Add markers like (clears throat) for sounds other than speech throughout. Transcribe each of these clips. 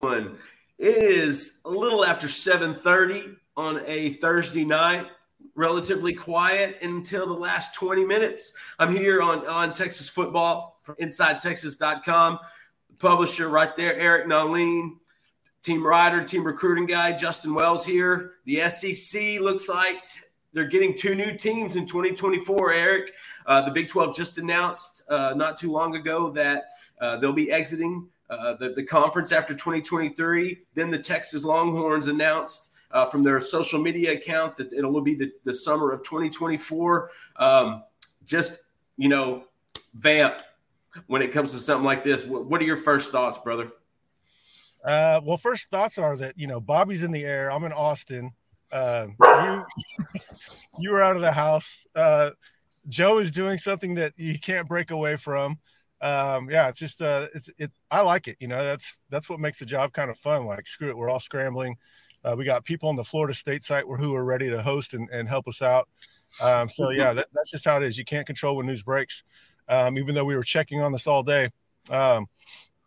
It is a little after 7:30 on a Thursday night. Relatively quiet until the last 20 minutes. I'm here on, on Texas football InsideTexas.com. Publisher right there, Eric Nahlin, team rider, team recruiting guy, Justin Wells here. The SEC looks like they're getting two new teams in 2024. Eric, uh, the Big 12 just announced uh, not too long ago that uh, they'll be exiting uh, the, the conference after 2023. Then the Texas Longhorns announced uh, from their social media account that it will be the, the summer of 2024. Um, just, you know, vamp when it comes to something like this. What, what are your first thoughts, brother? Uh, well, first thoughts are that, you know, Bobby's in the air. I'm in Austin. Uh, you, (laughs) you were out of the house. Uh, Joe is doing something that you can't break away from um, yeah, it's just uh, it's it. I like it. You know, that's that's what makes the job kind of fun. Like, screw it, we're all scrambling. Uh, we got people on the Florida State site who are ready to host and, and help us out. Um, so (laughs) yeah, that, that's just how it is. You can't control when news breaks. Um, even though we were checking on this all day, um,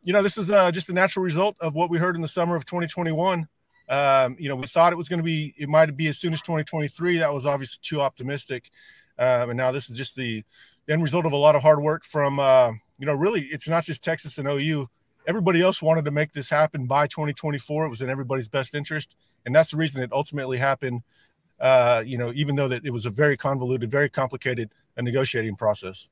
you know, this is uh, just a natural result of what we heard in the summer of 2021. Um, you know, we thought it was going to be, it might be as soon as 2023. That was obviously too optimistic. Um, and now this is just the end result of a lot of hard work from, uh, you know, really, it's not just Texas and OU. Everybody else wanted to make this happen by 2024. It was in everybody's best interest, and that's the reason it ultimately happened. Uh, you know, even though that it was a very convoluted, very complicated a negotiating process.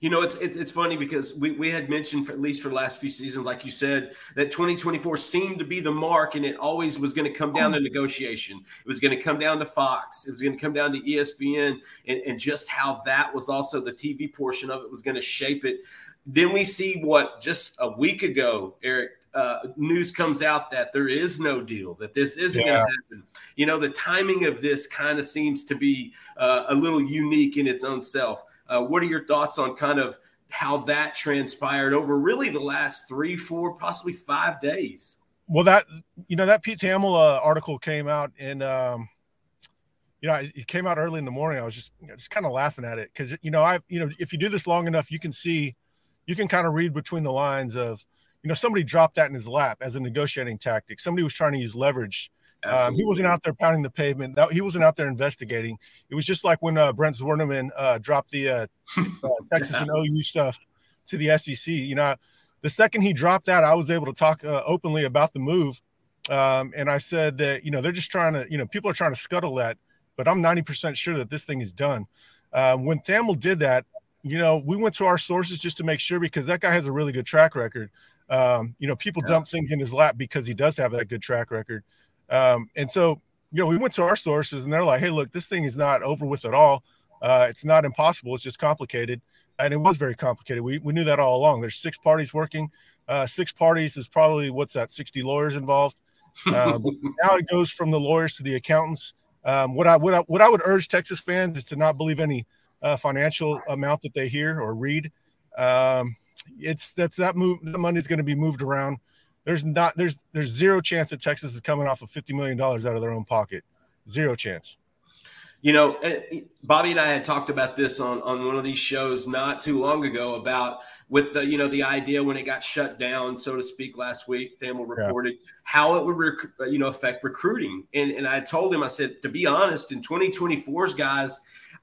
You know, it's, it's it's funny because we, we had mentioned for at least for the last few seasons, like you said, that 2024 seemed to be the mark, and it always was going to come down to oh. negotiation. It was going to come down to Fox. It was going to come down to ESPN, and, and just how that was also the TV portion of it was going to shape it. Then we see what just a week ago, Eric, uh, news comes out that there is no deal, that this isn't yeah. going to happen. You know, the timing of this kind of seems to be uh, a little unique in its own self. Uh, what are your thoughts on kind of how that transpired over really the last three, four, possibly five days? Well, that you know that Pete Thamel uh, article came out and um, you know it came out early in the morning. I was just you know, just kind of laughing at it because you know I you know if you do this long enough, you can see you can kind of read between the lines of you know somebody dropped that in his lap as a negotiating tactic. Somebody was trying to use leverage um, he wasn't out there pounding the pavement. That, he wasn't out there investigating. It was just like when uh, Brent Zwerneman uh, dropped the uh, (laughs) uh Texas and OU stuff to the SEC. You know, the second he dropped that, I was able to talk uh, openly about the move. Um, and I said that, you know, they're just trying to, you know, people are trying to scuttle that, but I'm 90% sure that this thing is done. Um, when Thamel did that, you know, we went to our sources just to make sure because that guy has a really good track record. Um, you know, people yeah. dump things in his lap because he does have that good track record. Um, and so, you know, we went to our sources and they're like, hey, look, this thing is not over with at all. Uh, it's not impossible. It's just complicated. And it was very complicated. We, we knew that all along. There's six parties working. Uh, six parties is probably what's that, 60 lawyers involved. Uh, (laughs) now it goes from the lawyers to the accountants. Um, what I what I what I would urge Texas fans is to not believe any uh, financial amount that they hear or read. Um, it's that's that move. The money's going to be moved around. There's not there's there's zero chance that Texas is coming off of fifty million dollars out of their own pocket. Zero chance. You know, eh, Bobby and I had talked about this on, on one of these shows not too long ago about with the you know the idea when it got shut down, so to speak, last week. Thamel reported yeah. how it would rec- you know affect recruiting, and and I told him I said to be honest, in 2024's guys,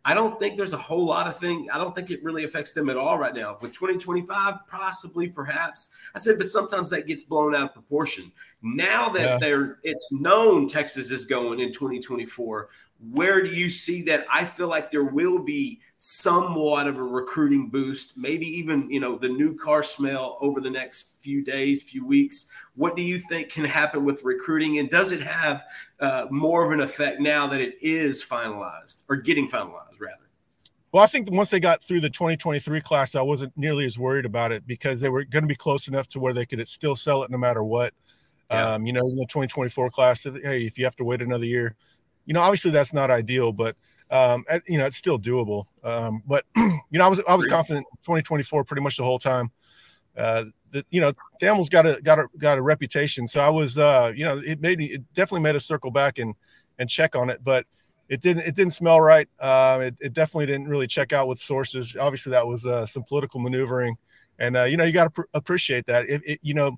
I don't think there's a whole lot of thing. I don't think it really affects them at all right now. With 2025, possibly, perhaps. I said, but sometimes that gets blown out of proportion. Now that yeah. they're, it's known Texas is going in 2024. Where do you see that? I feel like there will be somewhat of a recruiting boost, maybe even you know the new car smell over the next few days, few weeks. What do you think can happen with recruiting, and does it have uh, more of an effect now that it is finalized or getting finalized, rather? Well, I think once they got through the 2023 class, I wasn't nearly as worried about it because they were going to be close enough to where they could still sell it no matter what. Yeah. Um, you know, in the 2024 class, hey, if you have to wait another year, you know, obviously that's not ideal, but um, you know, it's still doable. Um, but (clears throat) you know, I was I was confident 2024 pretty much the whole time. Uh, that you know, Thamel's got a got a got a reputation, so I was uh, you know, it made it definitely made us circle back and and check on it, but it didn't it didn't smell right. Uh, it, it definitely didn't really check out with sources. Obviously, that was uh, some political maneuvering, and uh, you know, you got to pr- appreciate that. It, it, you know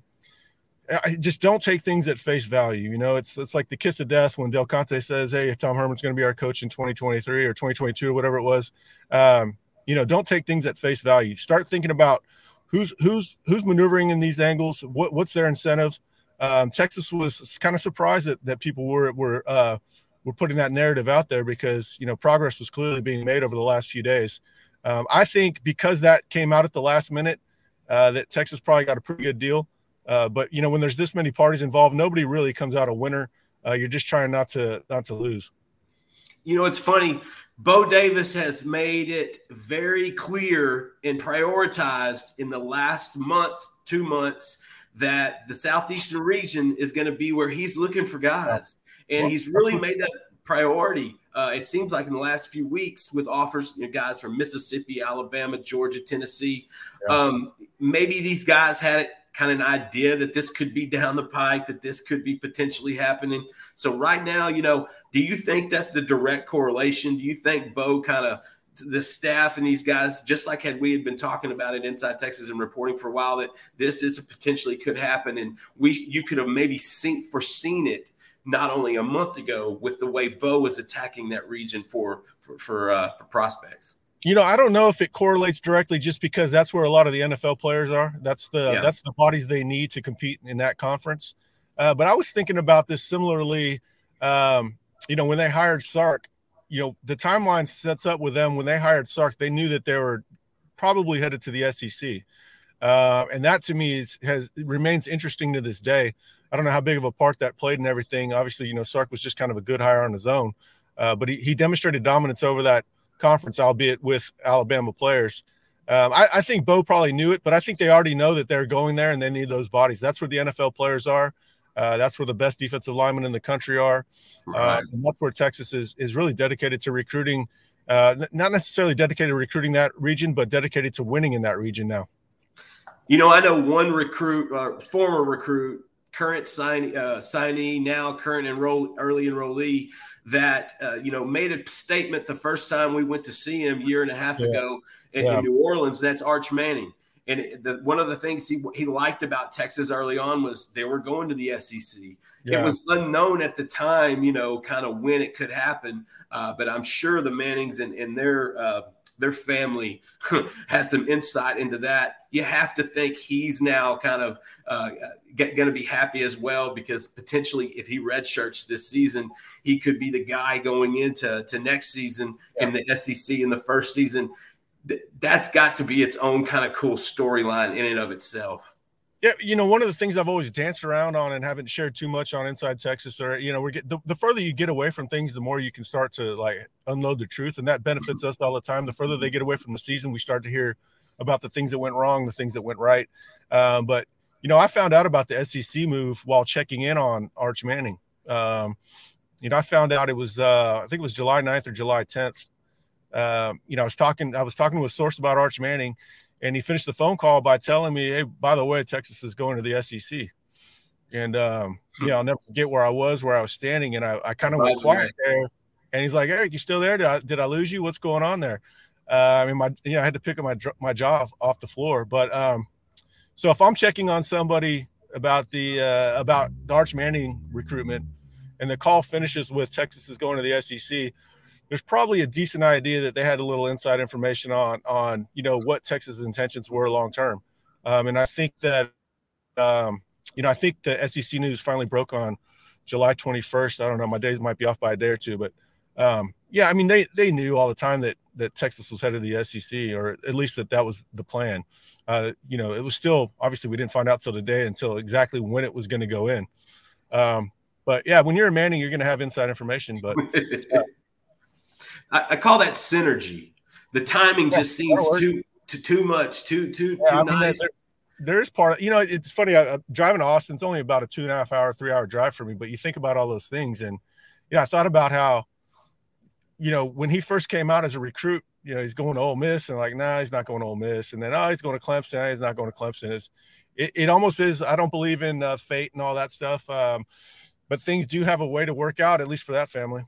I just don't take things at face value. You know, it's it's like the kiss of death when Del Conte says, "Hey, if Tom Herman's going to be our coach in 2023 or 2022 or whatever it was." Um, you know, don't take things at face value. Start thinking about who's who's who's maneuvering in these angles. What what's their incentives? Um, Texas was kind of surprised that, that people were were uh, were putting that narrative out there because you know progress was clearly being made over the last few days. Um, I think because that came out at the last minute, uh, that Texas probably got a pretty good deal. Uh, but you know, when there's this many parties involved, nobody really comes out a winner. Uh, you're just trying not to not to lose. You know, it's funny. Bo Davis has made it very clear and prioritized in the last month, two months, that the southeastern region is going to be where he's looking for guys, and he's really made that priority. Uh, it seems like in the last few weeks with offers, you know, guys from Mississippi, Alabama, Georgia, Tennessee. Yeah. Um, maybe these guys had it kind of an idea that this could be down the pike, that this could be potentially happening. So right now, you know, do you think that's the direct correlation? Do you think Bo kind of the staff and these guys, just like had we had been talking about it inside Texas and reporting for a while, that this is potentially could happen, and we you could have maybe seen foreseen it not only a month ago with the way Bo is attacking that region for for for, uh, for prospects. You know, I don't know if it correlates directly just because that's where a lot of the NFL players are. That's the yeah. that's the bodies they need to compete in that conference. Uh, but I was thinking about this similarly. Um, you know, when they hired Sark, you know, the timeline sets up with them when they hired Sark, they knew that they were probably headed to the SEC. Uh, and that to me is, has remains interesting to this day. I don't know how big of a part that played in everything. Obviously, you know, Sark was just kind of a good hire on his own, uh, but he, he demonstrated dominance over that conference, albeit with Alabama players. Um, I, I, think Bo probably knew it, but I think they already know that they're going there and they need those bodies. That's where the NFL players are. Uh, that's where the best defensive linemen in the country are. Uh, right. Uh, and that's where Texas is is really dedicated to recruiting. Uh, not necessarily dedicated to recruiting that region, but dedicated to winning in that region now. You know, I know one recruit, uh, former recruit, current sign, uh, signee, now current enroll, early enrollee that uh, you know made a statement the first time we went to see him year and a half yeah. ago in, yeah. in, New Orleans. That's Arch Manning. And the, one of the things he, he liked about Texas early on was they were going to the SEC. Yeah. It was unknown at the time, you know, kind of when it could happen. Uh, but I'm sure the Mannings and, and their uh, their family (laughs) had some insight into that. You have to think he's now kind of uh, going to be happy as well because potentially, if he redshirts this season, he could be the guy going into to next season yeah. in the SEC in the first season. That's got to be its own kind of cool storyline in and of itself. Yeah, you know, one of the things I've always danced around on and haven't shared too much on Inside Texas, or you know, we get the, the, further you get away from things, the more you can start to like unload the truth, and that benefits us all the time. The further they get away from the season, we start to hear about the things that went wrong, the things that went right. Um, but you know, I found out about the SEC move while checking in on Arch Manning. Um, you know, I found out it was uh, I think it was July 9th or July 10th. Um, you know, I was talking I was talking to a source about Arch Manning and he finished the phone call by telling me, "Hey, by the way, Texas is going to the SEC." And um, hmm. yeah, I'll never forget where I was, where I was standing, and I, I kind of went quiet there. And he's like, "Eric, you still there? Did I, did I lose you? What's going on there?" Uh, I mean, my you know, I had to pick up my my jaw off the floor. But um, so if I'm checking on somebody about the uh, about the Arch Manning recruitment, and the call finishes with Texas is going to the SEC, there's probably a decent idea that they had a little inside information on on you know what Texas' intentions were long term, um, and I think that um, you know I think the SEC news finally broke on July 21st. I don't know, my days might be off by a day or two, but um, yeah, I mean they they knew all the time that that Texas was headed to the SEC, or at least that that was the plan. Uh, you know, it was still obviously we didn't find out till today until exactly when it was going to go in. Um, but yeah, when you're a Manning, you're going to have inside information. But uh, (laughs) I, I call that synergy. The timing yeah, just seems too, too too much, too too yeah, too I mean, nice. There, there's part of you know it's funny. I, am driving to Austin. It's only about a two and a half hour, three hour drive for me. But you think about all those things, and yeah, I thought about how you know when he first came out as a recruit, you know he's going to Ole Miss, and like nah, he's not going to Ole Miss, and then oh he's going to Clemson, he's not going to Clemson. It's it, it almost is. I don't believe in uh, fate and all that stuff, um, but things do have a way to work out, at least for that family.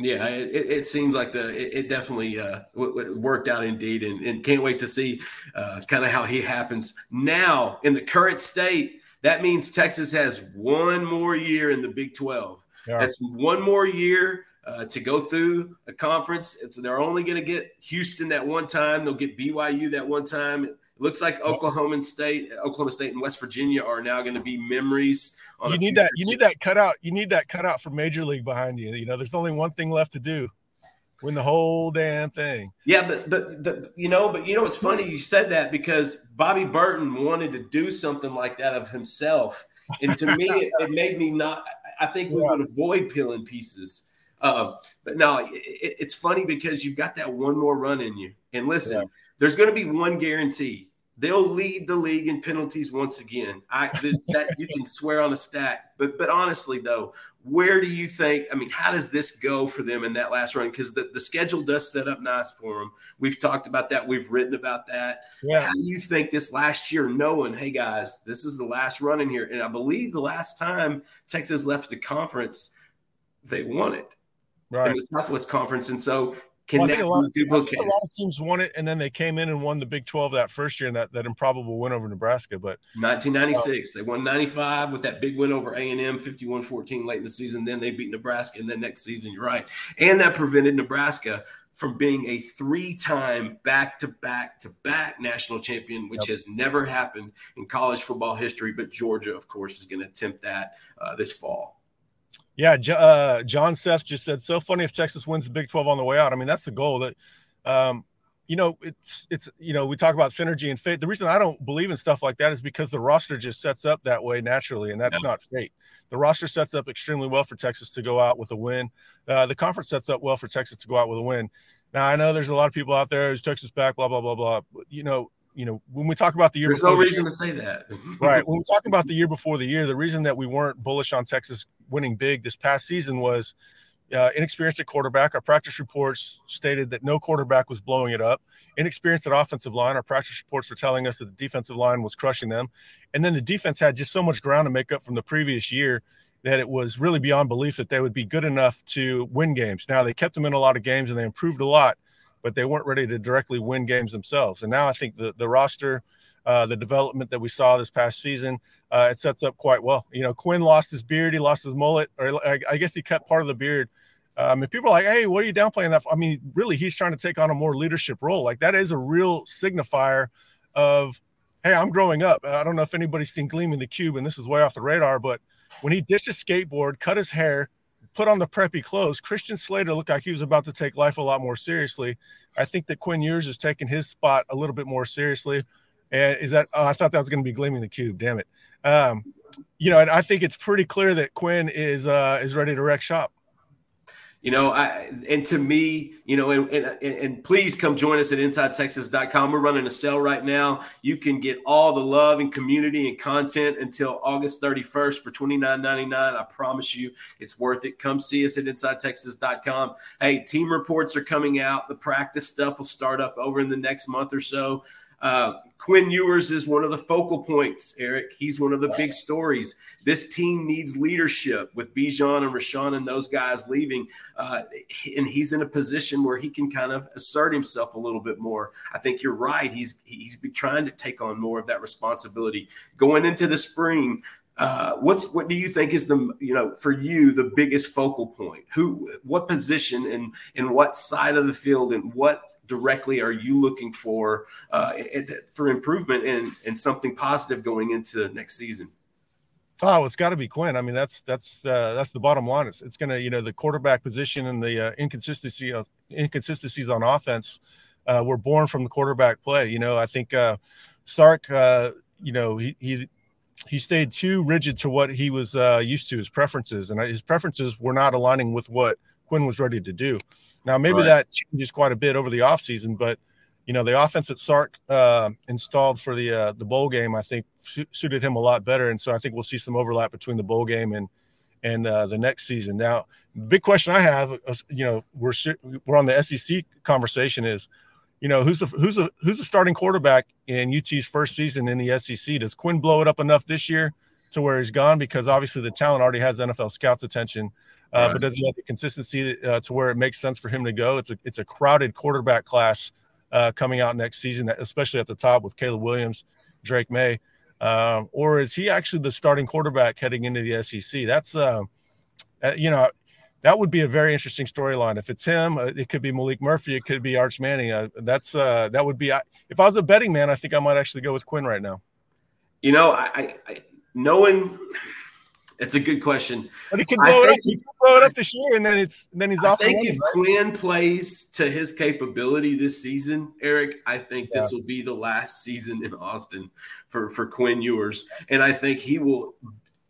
Yeah, it, it, seems like the it, it definitely uh, worked out indeed, and, and can't wait to see uh, kind of how he happens now in the current state. That means Texas has one more year in the Big 12. Yeah. That's one more year uh, to go through a conference. It's, they're only going to get Houston that one time. They'll get BYU that one time. It looks like Oklahoma State, Oklahoma State, and West Virginia are now going to be memories. you need that. You need that cutout. You need that cutout for Major League behind you. You know, there's only one thing left to do win the whole damn thing. Yeah, but but the, you know, but you know, it's funny you said that because Bobby Burton wanted to do something like that of himself, and to me, it, it, made me not. I think we yeah. would avoid peeling pieces. Uh, but no, it, it's funny because you've got that one more run in you. And listen, yeah. there's going to be one guarantee. They'll lead the league in penalties once again. I that you can swear on a stack. But but honestly though, where do you think? I mean, how does this go for them in that last run? Because the, the schedule does set up nice for them. We've talked about that. We've written about that. Yeah. How do you think this last year, knowing, hey guys, this is the last run in here, and I believe the last time Texas left the conference, they won it right. in the Southwest Conference, and so can well, that a lot, of, duplicate? A lot of teams won it, and then they came in and won the Big 12 that first year, and that, that improbable win over Nebraska. But 1996, uh, they won 95 with that big win over A&M, 51-14 late in the season. Then they beat Nebraska, and then next season, you're right, and that prevented Nebraska from being a three-time back-to-back-to-back national champion, which yep. has never happened in college football history. But Georgia, of course, is going to attempt that uh, this fall. Yeah, uh, John Seth just said, "So funny if Texas wins the Big 12 on the way out." I mean, that's the goal. That, um, you know, it's it's you know, we talk about synergy and fate. The reason I don't believe in stuff like that is because the roster just sets up that way naturally, and that's yeah. not fate. The roster sets up extremely well for Texas to go out with a win. Uh, the conference sets up well for Texas to go out with a win. Now I know there's a lot of people out there who's Texas back, blah blah blah blah. You know, you know, when we talk about the year, there's no reason the to say that, (laughs) right? When we talk about the (laughs) year before the year, the reason that we weren't bullish on Texas winning big this past season was uh, inexperienced at quarterback. Our practice reports stated that no quarterback was blowing it up. Inexperienced at offensive line. Our practice reports were telling us that the defensive line was crushing them, and then the defense had just so much ground to make up from the previous year that it was really beyond belief that they would be good enough to win games. Now they kept them in a lot of games and they improved a lot but they weren't ready to directly win games themselves. And now I think the the roster, uh, the development that we saw this past season, uh, it sets up quite well. You know, Quinn lost his beard, he lost his mullet, or I, I guess he cut part of the beard. Um, and people are like, "Hey, what are you downplaying that?" For? I mean, really, he's trying to take on a more leadership role. Like that is a real signifier of, "Hey, I'm growing up." I don't know if anybody's seen Gleaming the Cube, and this is way off the radar, but when he ditched his skateboard, cut his hair, put on the preppy clothes, Christian Slater looked like he was about to take life a lot more seriously. I think that Quinn Ewers is taking his spot a little bit more seriously. And is that? Oh, I thought that was going to be gleaming the cube. Damn it. Um, you know, and I think it's pretty clear that Quinn is uh, is ready to wreck shop. You know, I and to me, you know, and, and, and please come join us at InsideTexas.com. We're running a sale right now. You can get all the love and community and content until August 31st for $29.99. I promise you it's worth it. Come see us at InsideTexas.com. Hey, team reports are coming out. The practice stuff will start up over in the next month or so. Uh, Quinn Ewers is one of the focal points, Eric. He's one of the big stories. This team needs leadership with Bijan and Roschon and those guys leaving. Uh, and he's in a position where he can kind of assert himself a little bit more. I think you're right. He's he's trying to take on more of that responsibility. Going into the spring, uh, what's what do you think is the you know for you the biggest focal point? Who, what position, and and what side of the field, and what directly are you looking for uh, for improvement and and something positive going into next season? Oh, it's got to be Quinn. I mean, that's that's uh, that's the bottom line. It's it's to you know the quarterback position and the uh, inconsistency of inconsistencies on offense uh, were born from the quarterback play. You know, I think uh, Sark, uh, you know, he he he stayed too rigid to what he was uh, used to his preferences, and his preferences were not aligning with what Quinn was ready to do. Now, maybe right. that changes quite a bit over the offseason, but you know, the offense that Sark uh, installed for the uh, the bowl game, I think su- suited him a lot better, and so I think we'll see some overlap between the bowl game and and uh, the next season. Now, big question I have, uh, you know, we're we're on the SEC conversation is, you know, who's the who's the who's the starting quarterback in UT's first season in the SEC? Does Quinn blow it up enough this year to where he's gone? Because obviously the talent already has NFL scouts' attention. Uh, right. But does he have the consistency uh, to where it makes sense for him to go? It's a it's a crowded quarterback class uh, coming out next season, especially at the top with Caleb Williams, Drake Maye, um, or is he actually the starting quarterback heading into the SEC? That's uh, uh, you know that would be a very interesting storyline. If it's him, uh, it could be Maalik Murphy, it could be Arch Manning. Uh, that's uh, that would be. if I was a betting man, I think I might actually go with Quinn right now. You know, I, I knowing it's a good question. But he can blow it up. He, he can blow it up this year, and then it's then he's I off. I think if right? Quinn plays to his capability this season, Eric, I think yeah. this will be the last season in Austin for for Quinn Ewers, and I think he will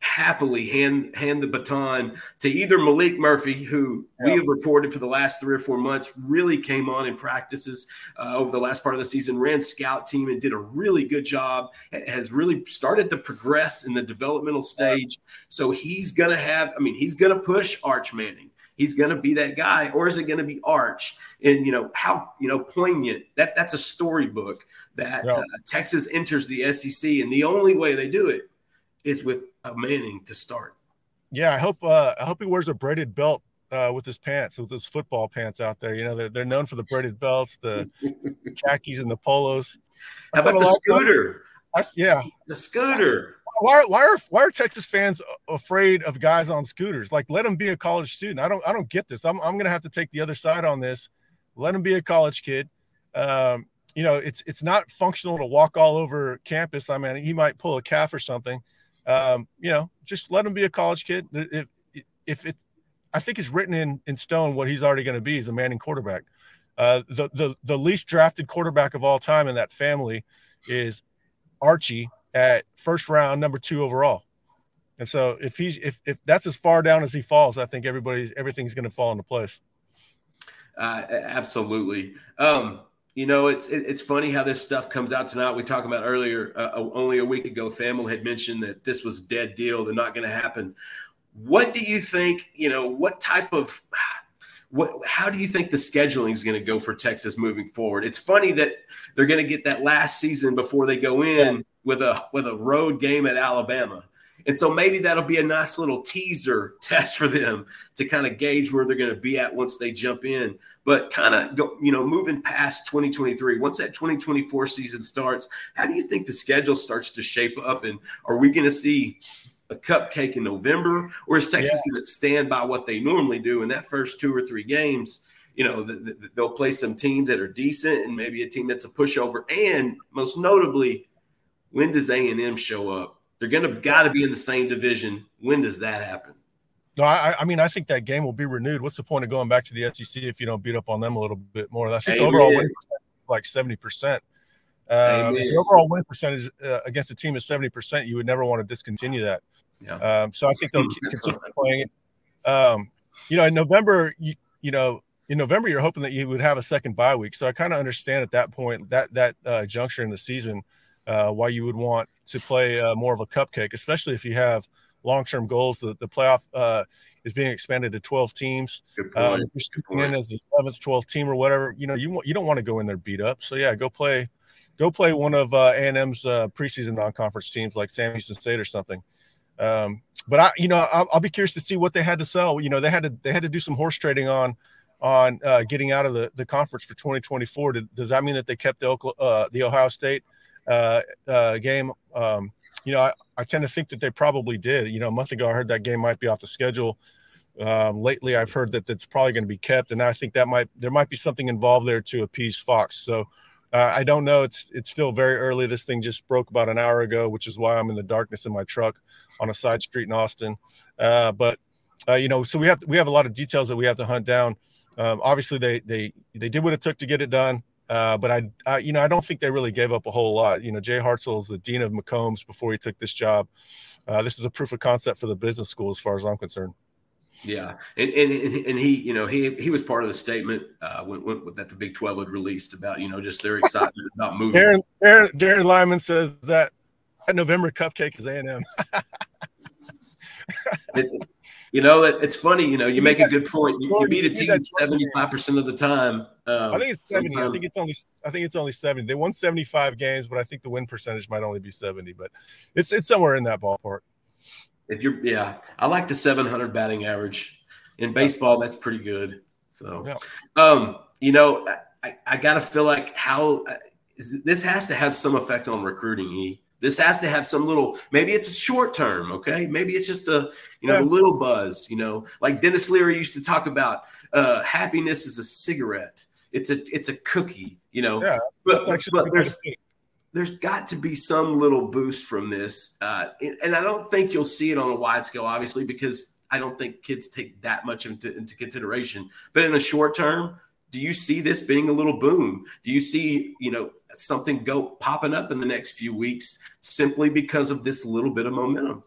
happily hand hand the baton to either Maalik Murphy, who we have reported for the last three or four months really came on in practices uh, over the last part of the season, ran scout team and did a really good job. Has really started to progress in the developmental stage. So he's gonna have. I mean, he's gonna push Arch Manning. He's going to be that guy, or is it going to be Arch? And you know how you know poignant that that's a storybook that uh, Texas enters the SEC, and the only way they do it is with a Manning to start. Yeah, I hope uh, I hope he wears a braided belt uh, with his pants, with his football pants out there. You know, they're, they're known for the braided belts, the (laughs) khakis, and the polos. How about the scooter? I, yeah, the scooter. Why, why are why are Texas fans afraid of guys on scooters? Like, let him be a college student. I don't I don't get this. I'm I'm gonna have to take the other side on this. Let him be a college kid. Um, you know, it's it's not functional to walk all over campus. I mean, he might pull a calf or something um, you know, just let him be a college kid. If if it, I think it's written in in stone what he's already going to be is a Manning quarterback. Uh, the the the least drafted quarterback of all time in that family is Archie at first round, number two overall. And so if he's if if that's as far down as he falls, I think everybody's everything's going to fall into place. Uh, absolutely. Um, you know, it's it, it's funny how this stuff comes out tonight. We talked about earlier, uh, only a week ago, Thamel had mentioned that this was dead deal. They're not going to happen. What do you think? You know, what type of what? How do you think the scheduling is going to go for Texas moving forward? It's funny that they're going to get that last season before they go in with a with a road game at Alabama. And so maybe that'll be a nice little teaser (laughs) test for them to kind of gauge where they're going to be at once they jump in. But kind of go, you know, moving past 2023, once that 2024 season starts, how do you think the schedule starts to shape up? And are we going to see a cupcake in November, or is Texas yeah. going to stand by what they normally do in that first two or three games? You know, the, the, they'll play some teams that are decent and maybe a team that's a pushover. And most notably, when does A and M show up? They're going to got to be in the same division. When does that happen? No, I, I, mean, I think that game will be renewed. What's the point of going back to the SEC if you don't beat up on them a little bit more? I think overall win like seventy percent. Um, if the overall win percentage uh, against a team is seventy percent, you would never want to discontinue that. Yeah. Um, so I think they'll continue playing it. Um, you know, in November, you, you know, in November, you're hoping that you would have a second bye week. So I kind of understand at that point that that uh, juncture in the season uh, why you would want to play uh, more of a cupcake, especially if you have long-term goals. The, the playoff uh, is being expanded to 12 teams. Um, if you're scooping in as the 11th, 12th team or whatever, you know, you want, you don't want to go in there beat up. So yeah, go play, go play one of uh, A&M's uh, preseason non-conference teams like Sam Houston State or something. Um, but I, you know, I'll, I'll, be curious to see what they had to sell. You know, they had to they had to do some horse trading on on uh, getting out of the, the conference for 2024. Did, does that mean that they kept the uh, the Ohio State uh, uh, game. Um, you know, I, I, tend to think that they probably did. You know, a month ago, I heard that game might be off the schedule. Um, lately, I've heard that that's probably going to be kept, and I think that might there might be something involved there to appease Fox. So uh, I don't know. It's it's still very early. This thing just broke about an hour ago, which is why I'm in the darkness in my truck on a side street in Austin. Uh, but uh, you know, so we have we have a lot of details that we have to hunt down. Um, obviously, they they they did what it took to get it done. Uh, but I, I, you know, I don't think they really gave up a whole lot. You know, Jay Hartzell is the dean of McCombs before he took this job. Uh, this is a proof of concept for the business school, as far as I'm concerned. Yeah, and and and he, you know, he he was part of the statement uh, when, when, that the Big Twelve had released about you know just their excitement (laughs) about moving. Darren, Darren, Darren Lyman says that that November cupcake is A and M. (laughs) You know, it's funny. You know, you make a good point. You, you beat a team seventy five percent of the time. Um, I think it's seventy. Sometimes. I think it's only. I think it's only seventy. They won seventy five games, but I think the win percentage might only be seventy. But it's it's somewhere in that ballpark. If you're, yeah, I like the seven hundred batting average in baseball. That's pretty good. So, yeah. um, you know, I, I gotta feel like how uh, this has to have some effect on recruiting. E This has to have some little, maybe it's a short term, okay? Maybe it's just a, you know, a little buzz, you know, like Denis Leary used to talk about uh, happiness is a cigarette. It's a it's a cookie, you know. Yeah, but, but there's there's got to be some little boost from this, uh, and I don't think you'll see it on a wide scale, obviously, because I don't think kids take that much into, into consideration. But in the short term, do you see this being a little boom? Do you see, you know, something go popping up in the next few weeks simply because of this little bit of momentum?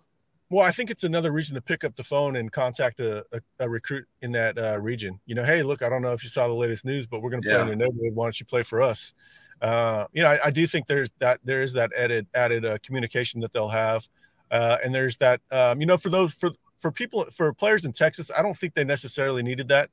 Well, I think it's another reason to pick up the phone and contact a, a, a recruit in that uh, region. You know, hey, look, I don't know if you saw the latest news, but we're going to play yeah. in your neighborhood. Why don't you play for us? Uh, you know, I, I, do think there's that there is that added added uh, communication that they'll have, uh, and there's that um, you know for those for for people for players in Texas, I don't think they necessarily needed that.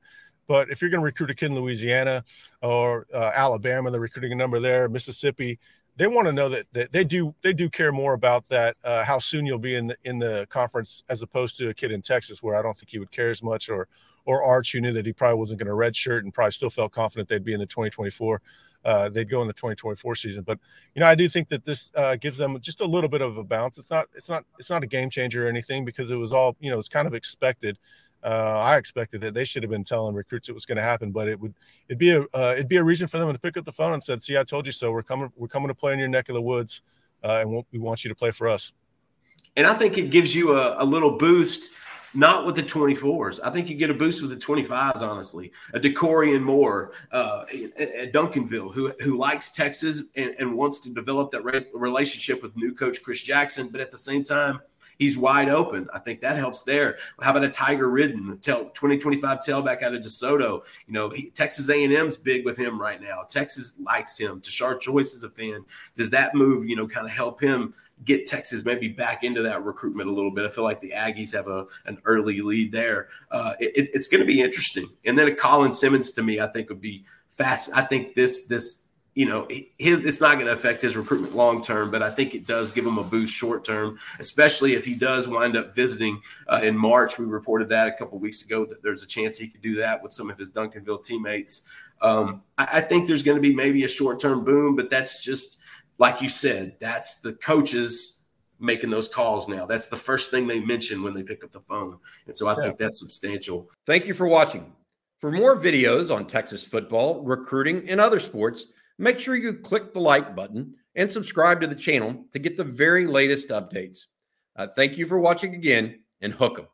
But if you're going to recruit a kid in Louisiana or uh, Alabama, they're recruiting a number there, Mississippi, they want to know that, that they do they do care more about that uh, how soon you'll be in the in the conference as opposed to a kid in Texas where I don't think he would care as much or or Arch who knew that he probably wasn't going to redshirt and probably still felt confident they'd be in the 2024 uh, they'd go in the 2024 season. But you know, I do think that this uh, gives them just a little bit of a bounce. It's not it's not it's not a game changer or anything because it was all you know it's kind of expected uh, I expected it. They should have been telling recruits it was going to happen, but it would it'd be a uh, it'd be a reason for them to pick up the phone and said, "See, I told you so. We're coming. We're coming to play in your neck of the woods, uh, and we want you to play for us." And I think it gives you a, a little boost, not with the 24s. I think you get a boost with the 25s. Honestly, a Dakorien Moore uh, at Duncanville, who who likes Texas and, and wants to develop that re- relationship with new coach Chris Jackson, but at the same time he's wide open. I think that helps there. How about a Tiger Ridden, 2025 tailback out of DeSoto? You know, he, Texas A&M's big with him right now. Texas likes him. Tashard Choice is a fan. Does that move, you know, kind of help him get Texas maybe back into that recruitment a little bit? I feel like the Aggies have a an early lead there. Uh, it, it's going to be interesting. And then a Colin Simmons to me, I think would be fast. I think this this you know, his, it's not going to affect his recruitment long term, but I think it does give him a boost short term, especially if he does wind up visiting uh, in March. We reported that a couple weeks ago that there's a chance he could do that with some of his Duncanville teammates. Um, I, I think there's going to be maybe a short term boom, but that's just like you said, that's the coaches making those calls now. That's the first thing they mention when they pick up the phone. And so I yeah. think that's substantial. Thank you for watching. For more videos on Texas football, recruiting, and other sports, make sure you click the like button and subscribe to the channel to get the very latest updates. Uh, thank you for watching again and hook 'em.